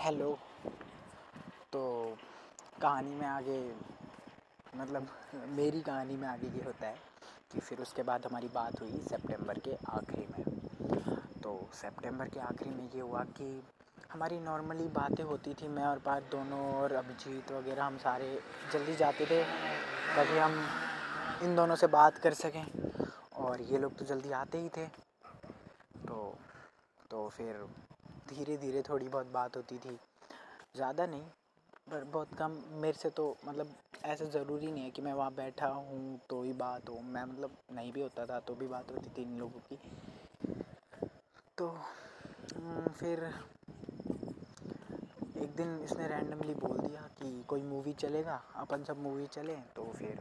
Hello. तो कहानी में आगे मतलब मेरी कहानी में आगे ये होता है कि फिर उसके बाद हमारी बात हुई सितंबर के आखिरी में। तो सितंबर के आखिरी में ये हुआ कि हमारी नॉर्मली बातें होती थी, मैं और बात दोनों और अभिजीत वगैरह, हम सारे जल्दी जाते थे ताकि हम इन दोनों से बात कर सकें और ये लोग तो जल्दी आते ही थे। तो तो फिर धीरे धीरे थोड़ी बहुत बात होती थी। ज़्यादा नहीं पर बहुत कम मेरे से तो मतलब ऐसा ज़रूरी नहीं है कि मैं वहाँ बैठा हूँ तो ही बात हो। मैं मतलब नहीं भी होता था तो भी बात होती थी इन लोगों की। तो फिर एक दिन इसने रैंडमली बोल दिया कि कोई मूवी चलेगा अपन सब मूवी चलें तो फिर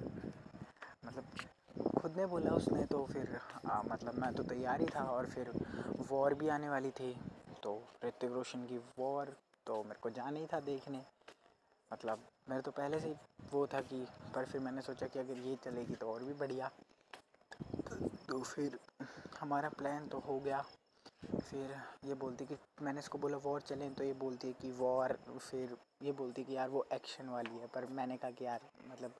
मतलब खुद ने बोला उसने तो फिर आ, मतलब मैं तो तैयार ही था और फिर वॉर भी आने वाली थी। तो ऋतिक रोशन की वॉर तो मेरे को जाना ही था देखने। मतलब मेरे तो पहले से ही वो था कि, पर फिर मैंने सोचा कि अगर ये चलेगी तो और भी बढ़िया। तो फिर हमारा प्लान तो हो गया। फिर ये बोलती कि, मैंने इसको बोला, वॉर चलें। तो ये बोलती है कि, वॉर। फिर ये बोलती कि, यार वो एक्शन वाली है। पर मैंने कहा कि, यार मतलब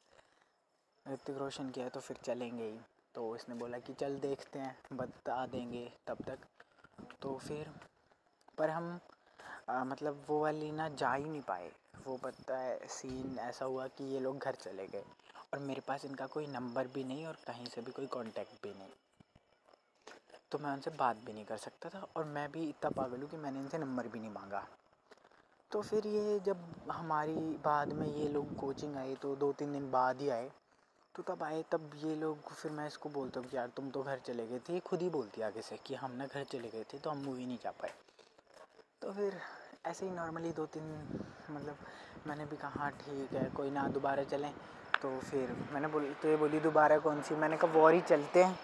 ऋतिक रोशन किया है तो फिर चलेंगे ही। तो इसने बोला कि, चल देखते हैं, बता देंगे तब तक। तो फिर पर हम आ, मतलब वो वाली ना जा ही नहीं पाए। वो पता है सीन ऐसा हुआ कि ये लोग घर चले गए और मेरे पास इनका कोई नंबर भी नहीं और कहीं से भी कोई कांटेक्ट भी नहीं। तो मैं उनसे बात भी नहीं कर सकता था और मैं भी इतना पागल हूँ कि मैंने इनसे नंबर भी नहीं मांगा। तो फिर ये जब हमारी बाद में ये लोग कोचिंग आए तो दो तीन दिन बाद ही आए। तो तब आए तब ये लोग फिर मैं इसको बोलता हूँ कि यार तुम तो घर चले गए थे ये खुद ही बोलती आगे से कि हम ना घर चले गए थे तो हम मूवी नहीं जा पाए। तो फिर ऐसे ही नॉर्मली दो तीन मतलब मैंने भी कहा हाँ ठीक है कोई ना दोबारा चलें। तो फिर मैंने बोली तो ये बोली दोबारा कौन सी? मैंने कहा वॉर ही चलते हैं।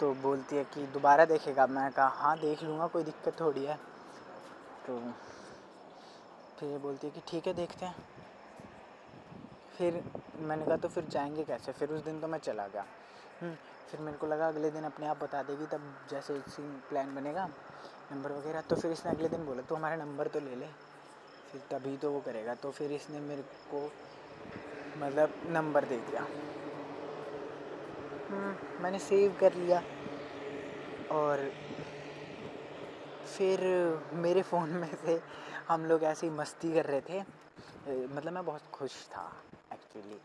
तो बोलती है कि दोबारा देखेगा? मैं कहा हाँ देख लूँगा कोई दिक्कत थोड़ी है। तो फिर ये बोलती है कि ठीक है देखते हैं। फिर मैंने कहा तो फिर जाएँगे कैसे? फिर उस दिन तो मैं चला गया। हम्म, फिर मेरे को लगा अगले दिन अपने आप बता देगी तब जैसे प्लान बनेगा। नंबर वगैरह तो फिर इसने अगले दिन बोला तो हमारा नंबर तो ले ले फिर तभी तो वो करेगा। तो फिर इसने मेरे को मतलब नंबर दे दिया। हम्म, मैंने सेव कर लिया। और फिर मेरे फ़ोन में से हम लोग ऐसे ही मस्ती कर रहे थे। मतलब मैं बहुत खुश था एक्चुअली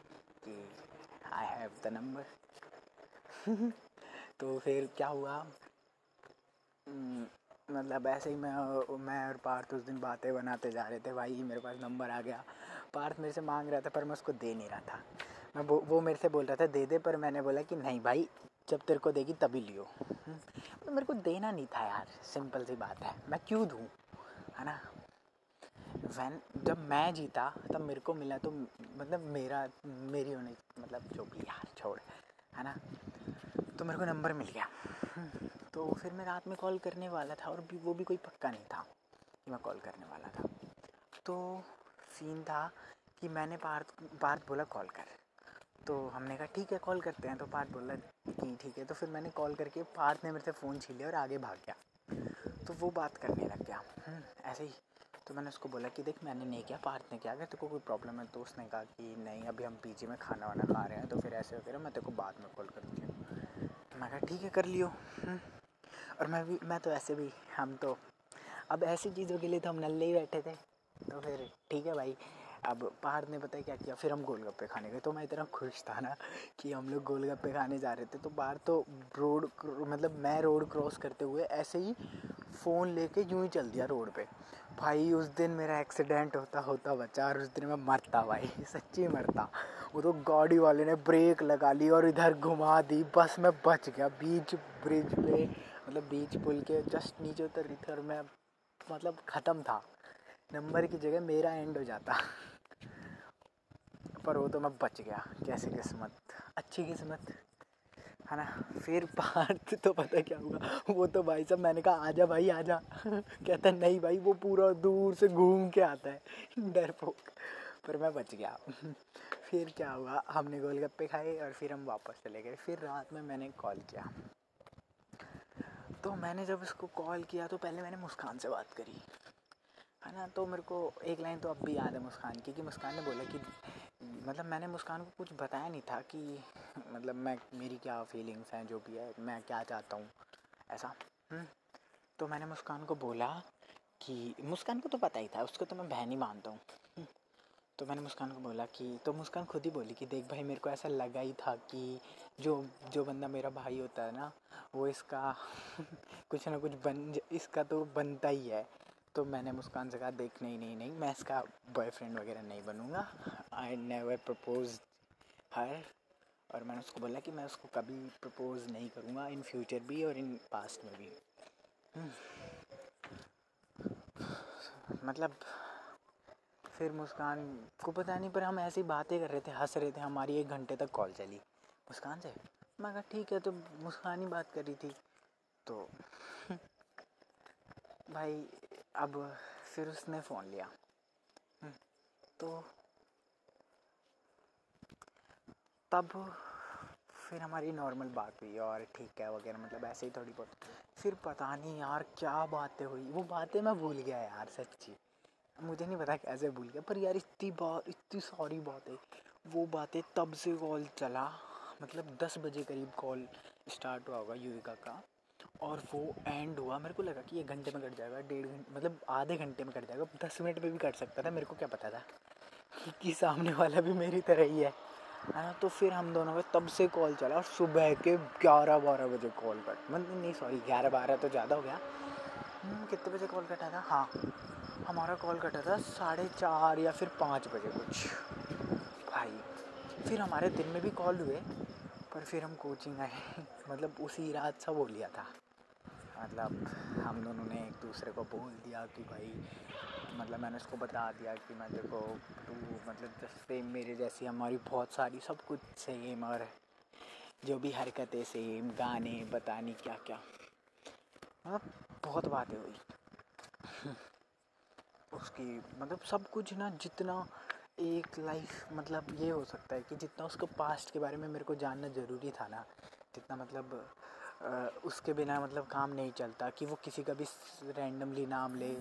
कि आई हैव द नंबर तो फिर क्या हुआ? हम्म, मतलब ऐसे ही मैं मैं और पार्थ उस दिन बातें बनाते जा रहे थे, भाई मेरे पास नंबर आ गया। पार्थ मेरे से मांग रहा था पर मैं उसको दे नहीं रहा था। मैं वो वो मेरे से बोल रहा था, दे दे। पर मैंने बोला कि, नहीं भाई, जब तेरे को देगी तभी लियो। तो मेरे को देना नहीं था यार, सिंपल सी बात है। मैं क्यों दूँ? है ना? वैन जब मैं जीता, तब मेरे को मिला तो मतलब मेरा, मेरी होने मतलब जो भी यार, छोड़। है ना? तो मेरे को नंबर मिल गया। तो फिर मैं रात में कॉल करने वाला था और भी वो भी कोई पक्का नहीं था कि मैं कॉल करने वाला था। तो सीन था कि मैंने पार्थ पार्थ बोला कॉल कर। तो हमने कहा ठीक है कॉल करते हैं। तो पार्थ बोला कि ठीक है। तो फिर मैंने कॉल करके पार्थ ने मेरे से फ़ोन छीन लिया और आगे भाग गया। तो वो बात करने लग गया। हम्म, ऐसे ही। तो मैंने उसको बोला कि देख मैंने नहीं किया पार्थ ने किया। अगर तेरे को कोई प्रॉब्लम है तो उसने कहा कि नहीं अभी हम पीजी में खाना वाना खा रहे हैं तो फिर ऐसे वगैरह मैं तेरे को बाद में कॉल करती हूँ तो मैं कहा ठीक है कर लियो। हम्म। और मैं भी, मैं तो ऐसे भी, हम तो अब ऐसी चीज़ों के लिए तो हम नल्ले ही बैठे थे। तो फिर ठीक है भाई, अब पार ने बताया क्या किया? फिर हम गोलगप्पे खाने गए। तो मैं इतना खुश था ना कि हम लोग गोलगप्पे खाने जा रहे थे। तो बाहर तो रोड मतलब मैं रोड क्रॉस करते हुए ऐसे ही फ़ोन लेके यूँ ही चल दिया रोड पे। भाई, उस दिन मेरा एक्सीडेंट होता होता बचा और उस दिन मैं मरता भाई, सच्ची मरता। वो तो गाड़ी वाले ने ब्रेक लगा ली और इधर घुमा दी, बस मैं बच गया। बीच ब्रिज पे मतलब बीच पुल के जस्ट नीचे उतर और मैं मतलब ख़त्म था। नंबर की जगह मेरा एंड हो जाता। पर वो तो मैं बच गया। कैसे किस्मत? अच्छी किस्मत। है ना? फिर पार्थ तो पता क्या हुआ? वो तो भाई साहब मैंने कहा, आजा भाई, आजा। कहता नहीं भाई, वो पूरा दूर से घूम के आता है। डरपोक। पर मैं बच गया। फिर क्या हुआ? हमने गोलगप्पे खाए और फिर हम वापस चले गए। फिर रात में मैंने कॉल किया। तो मैंने जब इसको कॉल किया तो पहले मैंने मुस्कान से बात करी है ना तो मेरे को एक लाइन तो अब भी याद है मुस्कान की, कि मुस्कान ने बोला कि मतलब मैंने मुस्कान को कुछ बताया नहीं था कि मतलब मैं, मेरी क्या फीलिंग्स हैं, जो भी है, मैं क्या चाहता हूँ, ऐसा हम्म। तो मैंने मुस्कान को बोला कि, मुस्कान को तो पता ही था, उसको तो मैं बहन ही मानता हूँ। तो मैंने मुस्कान को बोला कि तो मुस्कान खुद ही बोली कि, देख भाई, मेरे को ऐसा लगा ही था कि जो जो बंदा मेरा भाई होता है ना, वो इसका कुछ ना कुछ बन, इसका तो बनता ही है। तो मैंने मुस्कान से कहा, देख, नहीं नहीं नहीं, मैं इसका बॉयफ्रेंड वगैरह नहीं बनूँगा। आई नेवर प्रपोज हर और मैंने उसको बोला कि, मैं उसको कभी प्रपोज नहीं करूँगा इन फ्यूचर भी और इन पास्ट में भी. हम्म। मतलब फिर मुस्कान को पता नहीं पर हम ऐसी बातें कर रहे थे हंस रहे थे हमारी एक घंटे तक कॉल चली। मुस्कान से? मैं कहा ठीक है। तो मुस्कान ही बात कर रही थी। तो भाई अब फिर उसने फ़ोन लिया। हम्म, तो तब फिर हमारी नॉर्मल बात हुई और ठीक है वगैरह मतलब ऐसे ही थोड़ी बहुत। फिर पता नहीं यार क्या बातें हुई। वो बातें मैं भूल गया यार सच्ची। मुझे नहीं पता कैसे भूल गया पर यार इतनी बात इतनी सारी बातें वो बातें तब से कॉल चला मतलब दस बजे करीब कॉल स्टार्ट हुआ होगा युविका का और वो एंड हुआ मेरे को लगा कि एक घंटे में कट जाएगा डेढ़ घंटे मतलब आधे घंटे में कट जाएगा दस मिनट में भी कट सकता था मेरे को क्या पता था कि, कि सामने वाला भी मेरी तरह ही है। है ना तो फिर हम दोनों में तब से कॉल चला और सुबह के ग्यारह बारह बजे कॉल कट मतलब नहीं सॉरी ग्यारह बारह तो ज़्यादा हो गया। हम्म, कितने बजे कॉल कटा था? हाँ। हमारा कॉल कटा था साढ़े चार या फिर पाँच बजे कुछ। भाई, फिर हमारे दिन में भी कॉल हुए, पर फिर हम कोचिंग आए। मतलब उसी रात सब हो लिया था। मतलब हम दोनों ने एक दूसरे को बोल दिया कि भाई मतलब मैंने उसको बता दिया कि मैं देखो तू मतलब सेम मेरे जैसी, हमारी बहुत सारी सब कुछ सेम और जो भी हरकतें सेम गाने, बताने क्या क्या मतलब बहुत बातें हुई। उसकी मतलब सब कुछ ना जितना एक लाइफ मतलब ये हो सकता है कि जितना उसको पास्ट के बारे में मेरे को जानना ज़रूरी था ना, जितना मतलब उसके बिना मतलब काम नहीं चलता कि वो किसी का भी रैंडमली नाम ले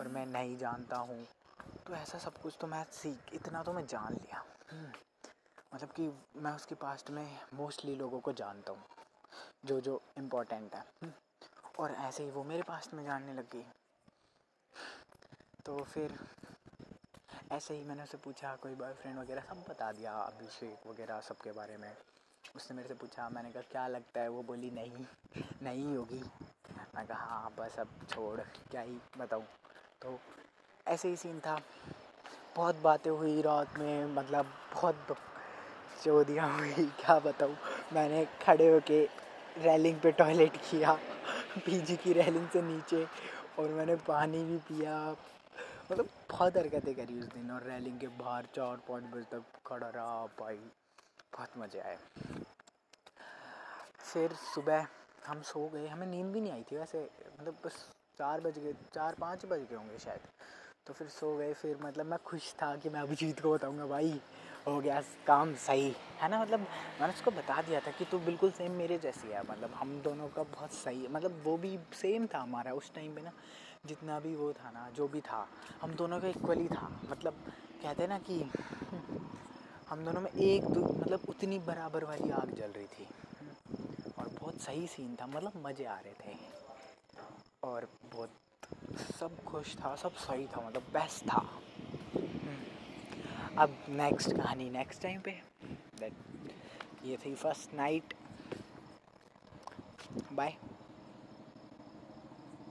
और मैं नहीं जानता हूँ तो ऐसा सब कुछ तो मैं सीख, इतना तो मैं जान लिया हम्म। मतलब कि मैं उसके पास्ट में मोस्टली लोगों को जानता हूँ, जो जो इम्पोर्टेंट है हम्म। और ऐसे ही वो मेरे पास्ट में जानने लग गई तो फिर ऐसे ही मैंने उससे पूछा, कोई बॉयफ्रेंड वगैरह? सब बता दिया, अभिषेक वगैरह सबके बारे में। उसने मेरे से पूछा, मैंने कहा, क्या लगता है? वो बोली, नहीं नहीं होगी। मैं कहा हाँ बस अब छोड़, क्या ही बताऊँ? तो ऐसे ही सीन था। बहुत बातें हुई रात में मतलब बहुत चौधियाँ हुई, क्या बताऊँ? मैंने खड़े होके रैलिंग पे टॉयलेट किया, पीजी की रैलिंग से नीचे, और मैंने पानी भी पिया। मतलब बहुत हरकतें करी उस दिन और रैलिंग के बाहर चार पाँच बजे तक खड़ा रहा। भाई, बहुत मज़े आए। फिर सुबह हम सो गए। हमें नींद भी नहीं आई थी वैसे। मतलब बस चार बज गए, चार पाँच बज गए होंगे शायद। तो फिर सो गए। फिर मतलब मैं खुश था कि मैं अभिजीत को बताऊँगा, भाई, हो गया काम सही। है ना? मतलब मैंने उसको बता दिया था कि तू बिल्कुल सेम मेरे जैसी है। मतलब हम दोनों का बहुत सही है। मतलब वो भी सेम था हमारा उस टाइम पे ना। जितना भी वो था ना, जो भी था, हम दोनों का इक्वली था। मतलब कहते हैं ना कि हम दोनों में एक दो मतलब उतनी बराबर वाली आग जल रही थी। और बहुत सही सीन था मतलब मज़े आ रहे थे। और बहुत, सब खुश था, सब सही था मतलब बेस्ट था। अब नेक्स्ट कहानी नेक्स्ट टाइम पे। ये थी फ़र्स्ट नाइट बाय